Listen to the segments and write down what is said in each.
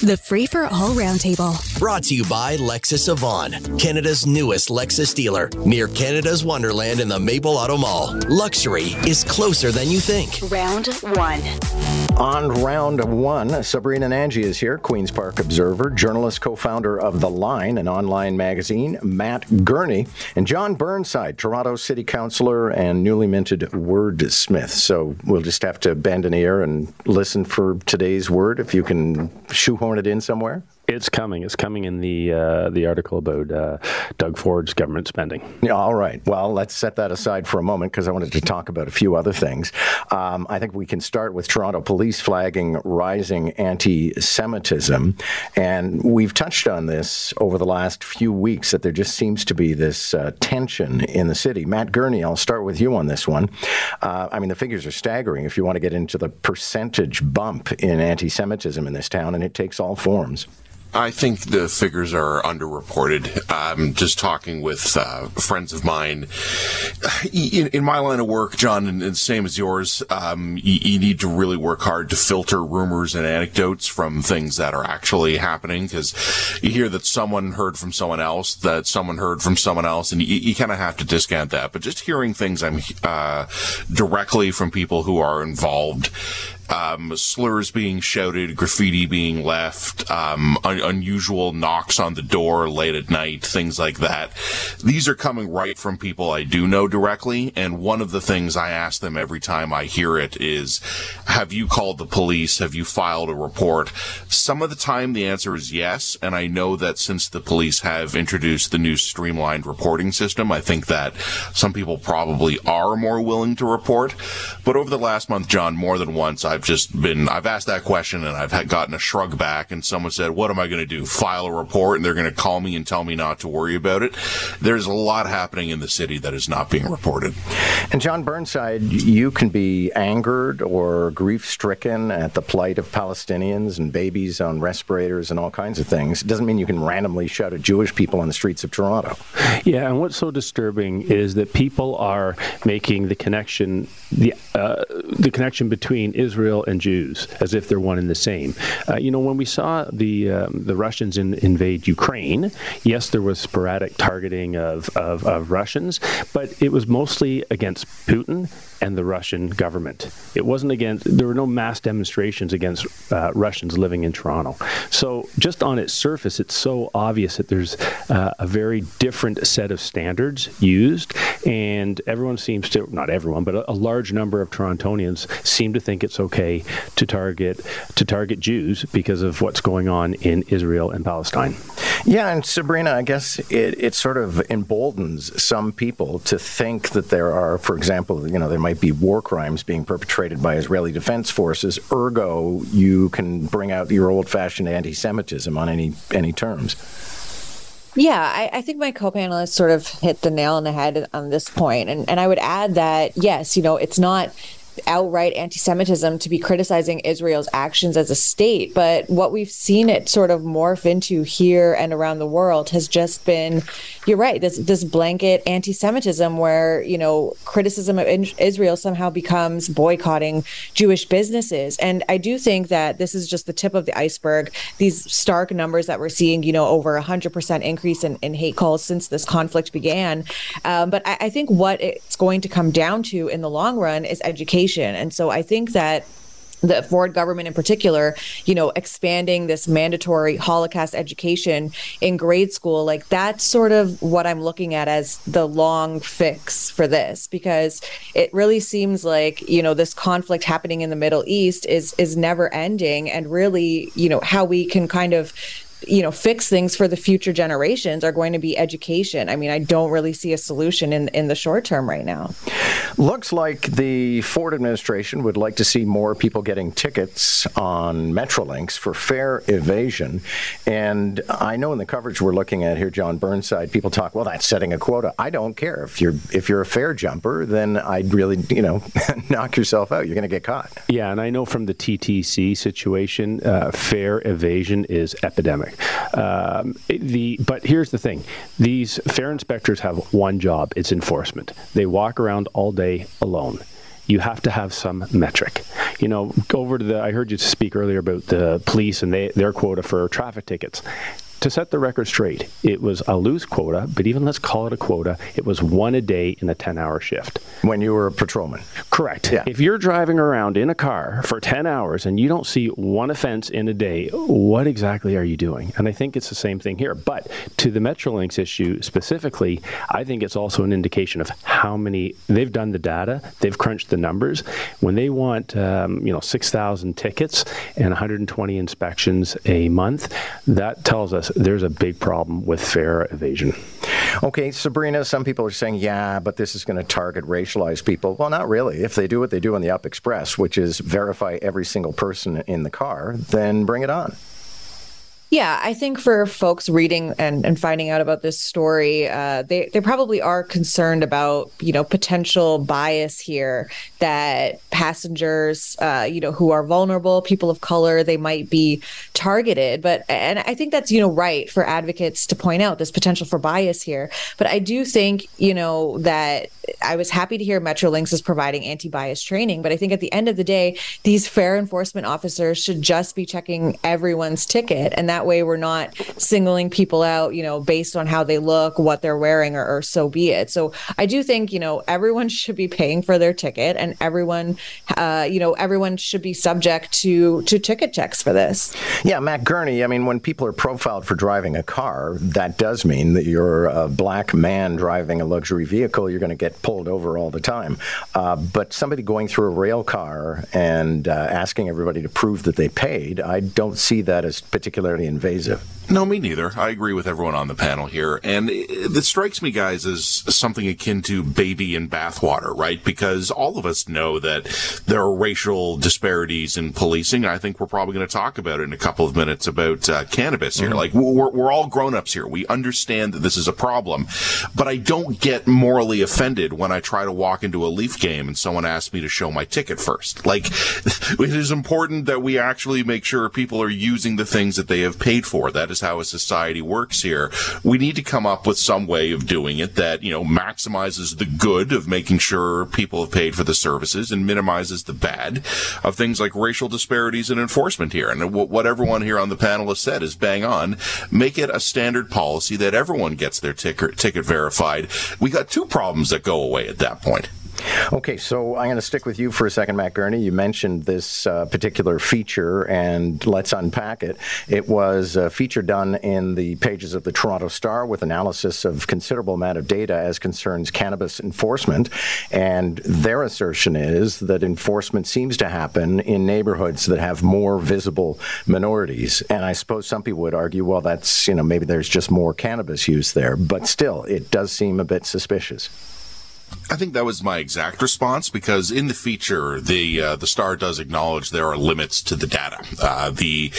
The Free for All Roundtable. Brought to you by Lexus Vaughan, Canada's newest Lexus dealer, near Canada's Wonderland in the Maple Auto Mall. Luxury is closer than you think. Round one. On round one, Sabrina Nanji is here, Queen's Park Observer, journalist, co founder of The Line, an online magazine, Matt Gurney, and Jon Burnside, Toronto City Councillor and newly minted wordsmith. So we'll just have to bend an ear and listen for today's word if you can shoehorn it in somewhere. It's coming. It's coming in the uh, the article about uh, Doug Ford's government spending. Yeah, all right. Well, let's set that aside for a moment because I wanted to talk about a few other things. Um, I think we can start with Toronto police flagging rising anti-Semitism, and we've touched on this over the last few weeks that there just seems to be this uh, tension in the city. Matt Gurney, I'll start with you on this one. Uh, I mean, the figures are staggering if you want to get into the percentage bump in anti-Semitism in this town, and it takes all forms. I think the figures are underreported. I'm just talking with uh, friends of mine. In, in, my line of work, John, and, and same as yours, um, you, you, need to really work hard to filter rumors and anecdotes from things that are actually happening because you hear that someone heard from someone else, that someone heard from someone else, and you, you kind of have to discount that. But just hearing things I'm uh, directly from people who are involved um, slurs being shouted, graffiti being left, um, un- unusual knocks on the door late at night, things like that. These are coming right from people I do know directly. And one of the things I ask them every time I hear it is, have you called the police? Have you filed a report? Some of the time the answer is yes. And I know that since the police have introduced the new streamlined reporting system, I think that some people probably are more willing to report. But over the last month, John, more than once, I've just been, I've asked that question and I've had gotten a shrug back and someone said, what am I going to do? File a report and they're going to call me and tell me not to worry about it. There's a lot happening in the city that is not being reported. And Jon Burnside, you can be angered or grief stricken at the plight of Palestinians and babies on respirators and all kinds of things. It doesn't mean you can randomly shout at Jewish people on the streets of Toronto. Yeah, and what's so disturbing is that people are making the connection, the uh, the connection between Israel Israel and Jews as if they're one and the same. Uh, you know, when we saw the um, the Russians in, invade Ukraine, yes, there was sporadic targeting of, of, of Russians, but it was mostly against Putin and the Russian government. It wasn't against, there were no mass demonstrations against uh, Russians living in Toronto. So, just on its surface, it's so obvious that there's uh, a very different set of standards used, and everyone seems to, not everyone, but a, a, large number of Torontonians seem to think it's okay to target to target Jews because of what's going on in Israel and Palestine. Yeah, and Sabrina, I guess it, it sort of emboldens some people to think that there are, for example, you know, there might be war crimes being perpetrated by Israeli defense forces. Ergo, you can bring out your old-fashioned anti-Semitism on any any terms. Yeah, I, I, think my co-panelists sort of hit the nail on the head on this point, and and I would add that yes, you know, it's not outright anti-Semitism to be criticizing Israel's actions as a state, but what we've seen it sort of morph into here and around the world has just been, you're right, this this blanket anti-Semitism where you know criticism of Israel somehow becomes boycotting Jewish businesses, and I do think that this is just the tip of the iceberg. These stark numbers that we're seeing, you know, over a hundred percent increase in, in hate calls since this conflict began, um, but I, I think what it's going to come down to in the long run is education education. And so I think that the Ford government in particular, you know, expanding this mandatory Holocaust education in grade school, like that's sort of what I'm looking at as the long fix for this, because it really seems like, you know, this conflict happening in the Middle East is is never ending. And really, you know, how we can kind of you know fix things for the future generations are going to be education i mean i don't really see a solution in in the short term right now looks like the ford administration would like to see more people getting tickets on Metrolinx for fare evasion. And i know in the coverage we're looking at here jon burnside people talk well that's setting a quota. I don't care. If you're if you're a fare jumper then i'd really you know knock yourself out. You're going to get caught. Yeah and i know from the ttc situation uh, fare evasion is epidemic. Um, the but here's the thing: these fare inspectors have one job. It's enforcement. They walk around all day alone you have to have some metric. You know, over to the. I heard you speak earlier about the police and they, their quota for traffic tickets to set the record straight, it was a loose quota, but even let's call it a quota, it was one a day in a 10 hour shift. When you were a patrolman? Correct. Yeah. If you're driving around in a car for 10 hours and you don't see one offense in a day, what exactly are you doing? And I think it's the same thing here. But to the Metrolinx issue specifically, I think it's also an indication of how many they've done the data, they've crunched the numbers. When they want, um, you know, 6,000 tickets and 120 inspections a month, that tells us there's a big problem with fare evasion. Okay, Sabrina, some people are saying, yeah, but this is going to target racialized people. Well, not really. If they do what they do on the Up Express, which is verify every single person in the car, then bring it on. Yeah, I think for folks reading and, and finding out about this story, uh, they they probably are concerned about you know potential bias here that passengers, uh, you know, who are vulnerable, people of color, they might be targeted. But and I think that's you know right for advocates to point out this potential for bias here. But I do think you know that I was happy to hear Metrolinx is providing anti-bias training. But I think at the end of the day, these fare enforcement officers should just be checking everyone's ticket and that that way we're not singling people out, you know, based on how they look, what they're wearing, or, or so be it. So I do think, you know, everyone should be paying for their ticket and everyone, uh, you know, everyone should be subject to, to ticket checks for this. Yeah, Matt Gurney, I mean, when people are profiled for driving a car, that does mean that you're a black man driving a luxury vehicle, you're going to get pulled over all the time. Uh, but somebody going through a rail car and uh, asking everybody to prove that they paid, I don't see that as particularly invasive. No, me neither. I agree with everyone on the panel here. And it, it strikes me, guys, as something akin to baby in bathwater, right? Because all of us know that there are racial disparities in policing. I think we're probably going to talk about it in a couple of minutes about uh, cannabis here. Mm-hmm. Like, we're, we're all grown ups here. We understand that this is a problem. But I don't get morally offended when I try to walk into a Leaf game and someone asks me to show my ticket first. Like, it is important that we actually make sure people are using the things that they have paid for. That is how a society works here. We need to come up with some way of doing it that, you know, maximizes the good of making sure people have paid for the services and minimizes the bad of things like racial disparities and enforcement here. And what everyone here on the panel has said is bang on. Make it a standard policy that everyone gets their ticket, ticket verified. We got two problems that go away at that point. Okay, so I'm going to stick with you for a second, Matt Gurney. You mentioned this uh, particular feature, and let's unpack it. It was a feature done in the pages of the Toronto Star with analysis of considerable amount of data as concerns cannabis enforcement, and their assertion is that enforcement seems to happen in neighborhoods that have more visible minorities. And I suppose some people would argue, well, that's you know maybe there's just more cannabis use there, but still, it does seem a bit suspicious. I think that was my exact response because in the feature, the uh, the star does acknowledge there are limits to the data. Uh, the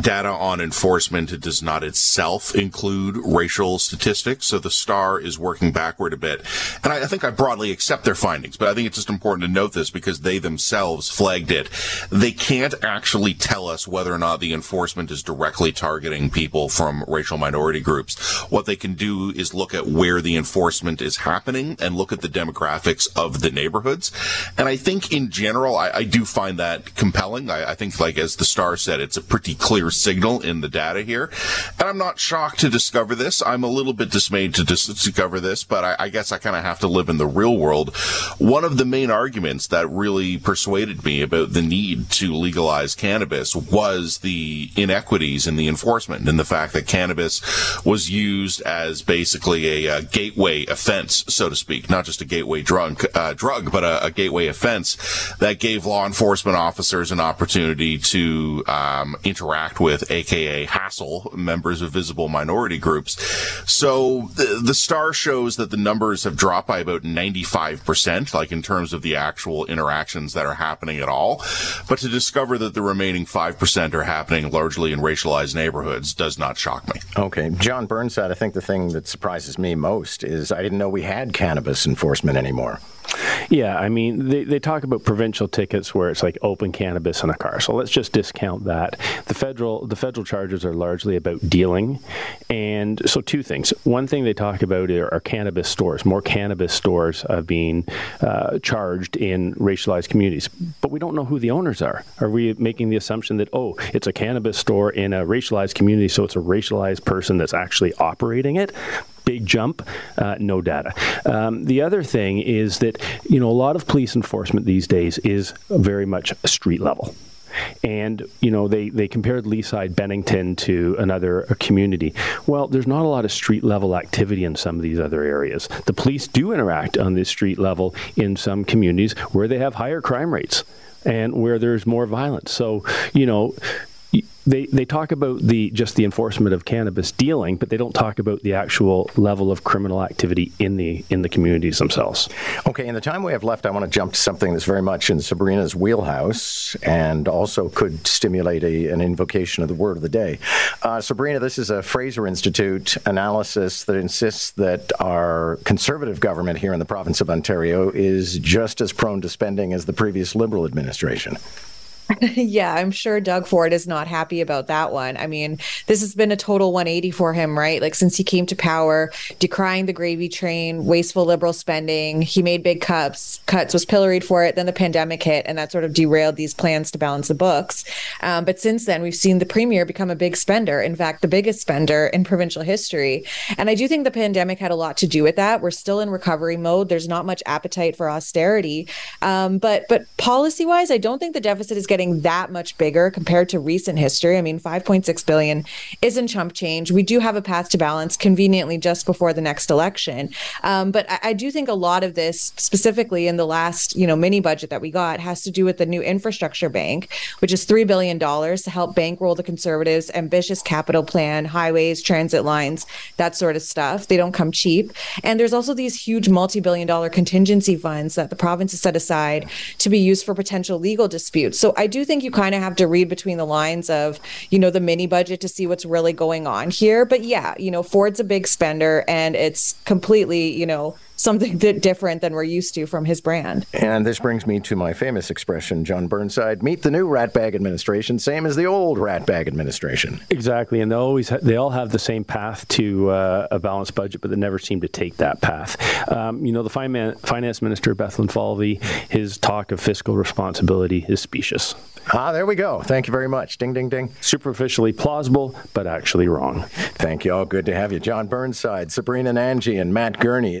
data on enforcement does not itself include racial statistics, so the star is working backward a bit. And I, I, think I broadly accept their findings, but I think it's just important to note this because they themselves flagged it. They can't actually tell us whether or not the enforcement is directly targeting people from racial minority groups. What they can do is look at where the enforcement is happening and look at the demographics of the neighborhoods. And I think in general, I, I do find that compelling. I, I, think, like as the star said, it's a pretty clear signal in the data here. And I'm not shocked to discover this. I'm a little bit dismayed to dis- discover this, but I, I guess I kind of have to live in the real world. One of the main arguments that really persuaded me about the need to legalize cannabis was the inequities in the enforcement and the fact that cannabis was used as basically a, a gateway offense, so to speak, not just a gateway drug, uh, drug, but a, a, gateway offense that gave law enforcement officers an opportunity to um, interact with, aka hassle members of visible minority groups. So the, the star shows that the numbers have dropped by about 95%, like in terms of the actual interactions that are happening at all. But to discover that the remaining 5% are happening largely in racialized neighborhoods does not shock me. Okay. Jon Burnside, I think the thing that surprises me most is I didn't know we had cannabis in enforcement enforcement anymore. Yeah, I mean, they, they talk about provincial tickets where it's like open cannabis in a car. So let's just discount that. The federal the federal charges are largely about dealing, and so two things. One thing they talk about are, are cannabis stores. More cannabis stores are being uh, charged in racialized communities, but we don't know who the owners are. Are we making the assumption that oh, it's a cannabis store in a racialized community, so it's a racialized person that's actually operating it? Big jump, uh, no data. Um, the other thing is that you know a lot of police enforcement these days is very much street level. And you know they, they compared Leaside Bennington to another community. Well, there's not a lot of street level activity in some of these other areas. The police do interact on this street level in some communities where they have higher crime rates and where there's more violence. So you know they they talk about the just the enforcement of cannabis dealing, but they don't talk about the actual level of criminal activity in the in the communities themselves. Okay, in the time we have left, I want to jump to something that's very much in Sabrina's wheelhouse and also could stimulate a, an invocation of the word of the day. Uh, Sabrina, this is a Fraser Institute analysis that insists that our conservative government here in the province of Ontario is just as prone to spending as the previous Liberal administration. yeah, I'm sure Doug Ford is not happy about that one. I mean, this has been a total 180 for him, right? Like since he came to power, decrying the gravy train, wasteful liberal spending, he made big cuts, cuts was pilloried for it. Then the pandemic hit, and that sort of derailed these plans to balance the books. Um, but since then, we've seen the premier become a big spender. In fact, the biggest spender in provincial history. And I do think the pandemic had a lot to do with that. We're still in recovery mode. There's not much appetite for austerity. Um, but but policy wise, I don't think the deficit is getting that much bigger compared to recent history. I mean, 5.6 billion isn't chump change. We do have a path to balance conveniently just before the next election. Um, but I, I, do think a lot of this, specifically in the last, you know, mini budget that we got, has to do with the new infrastructure bank, which is $3 billion to help bankroll the conservatives' ambitious capital plan, highways, transit lines, that sort of stuff. They don't come cheap. And there's also these huge multi-billion dollar contingency funds that the province has set aside to be used for potential legal disputes. So do think you kind of have to read between the lines of, you know, the mini budget to see what's really going on here. But yeah, you know, Ford's a big spender and it's completely, you know, something that different than we're used to from his brand. And this brings me to my famous expression, Jon Burnside: "Meet the new ratbag administration, same as the old ratbag administration." Exactly, and they always ha- they all have the same path to uh, a balanced budget, but they never seem to take that path. Um, you know, the finance minister Bethlenfalvy, his talk of fiscal responsibility is specious. Ah, there we go. Thank you very much. Ding, ding, ding. Superficially plausible, but actually wrong. Thank you all. Good to have you, Jon Burnside, Sabrina Nanji, and Matt Gurney.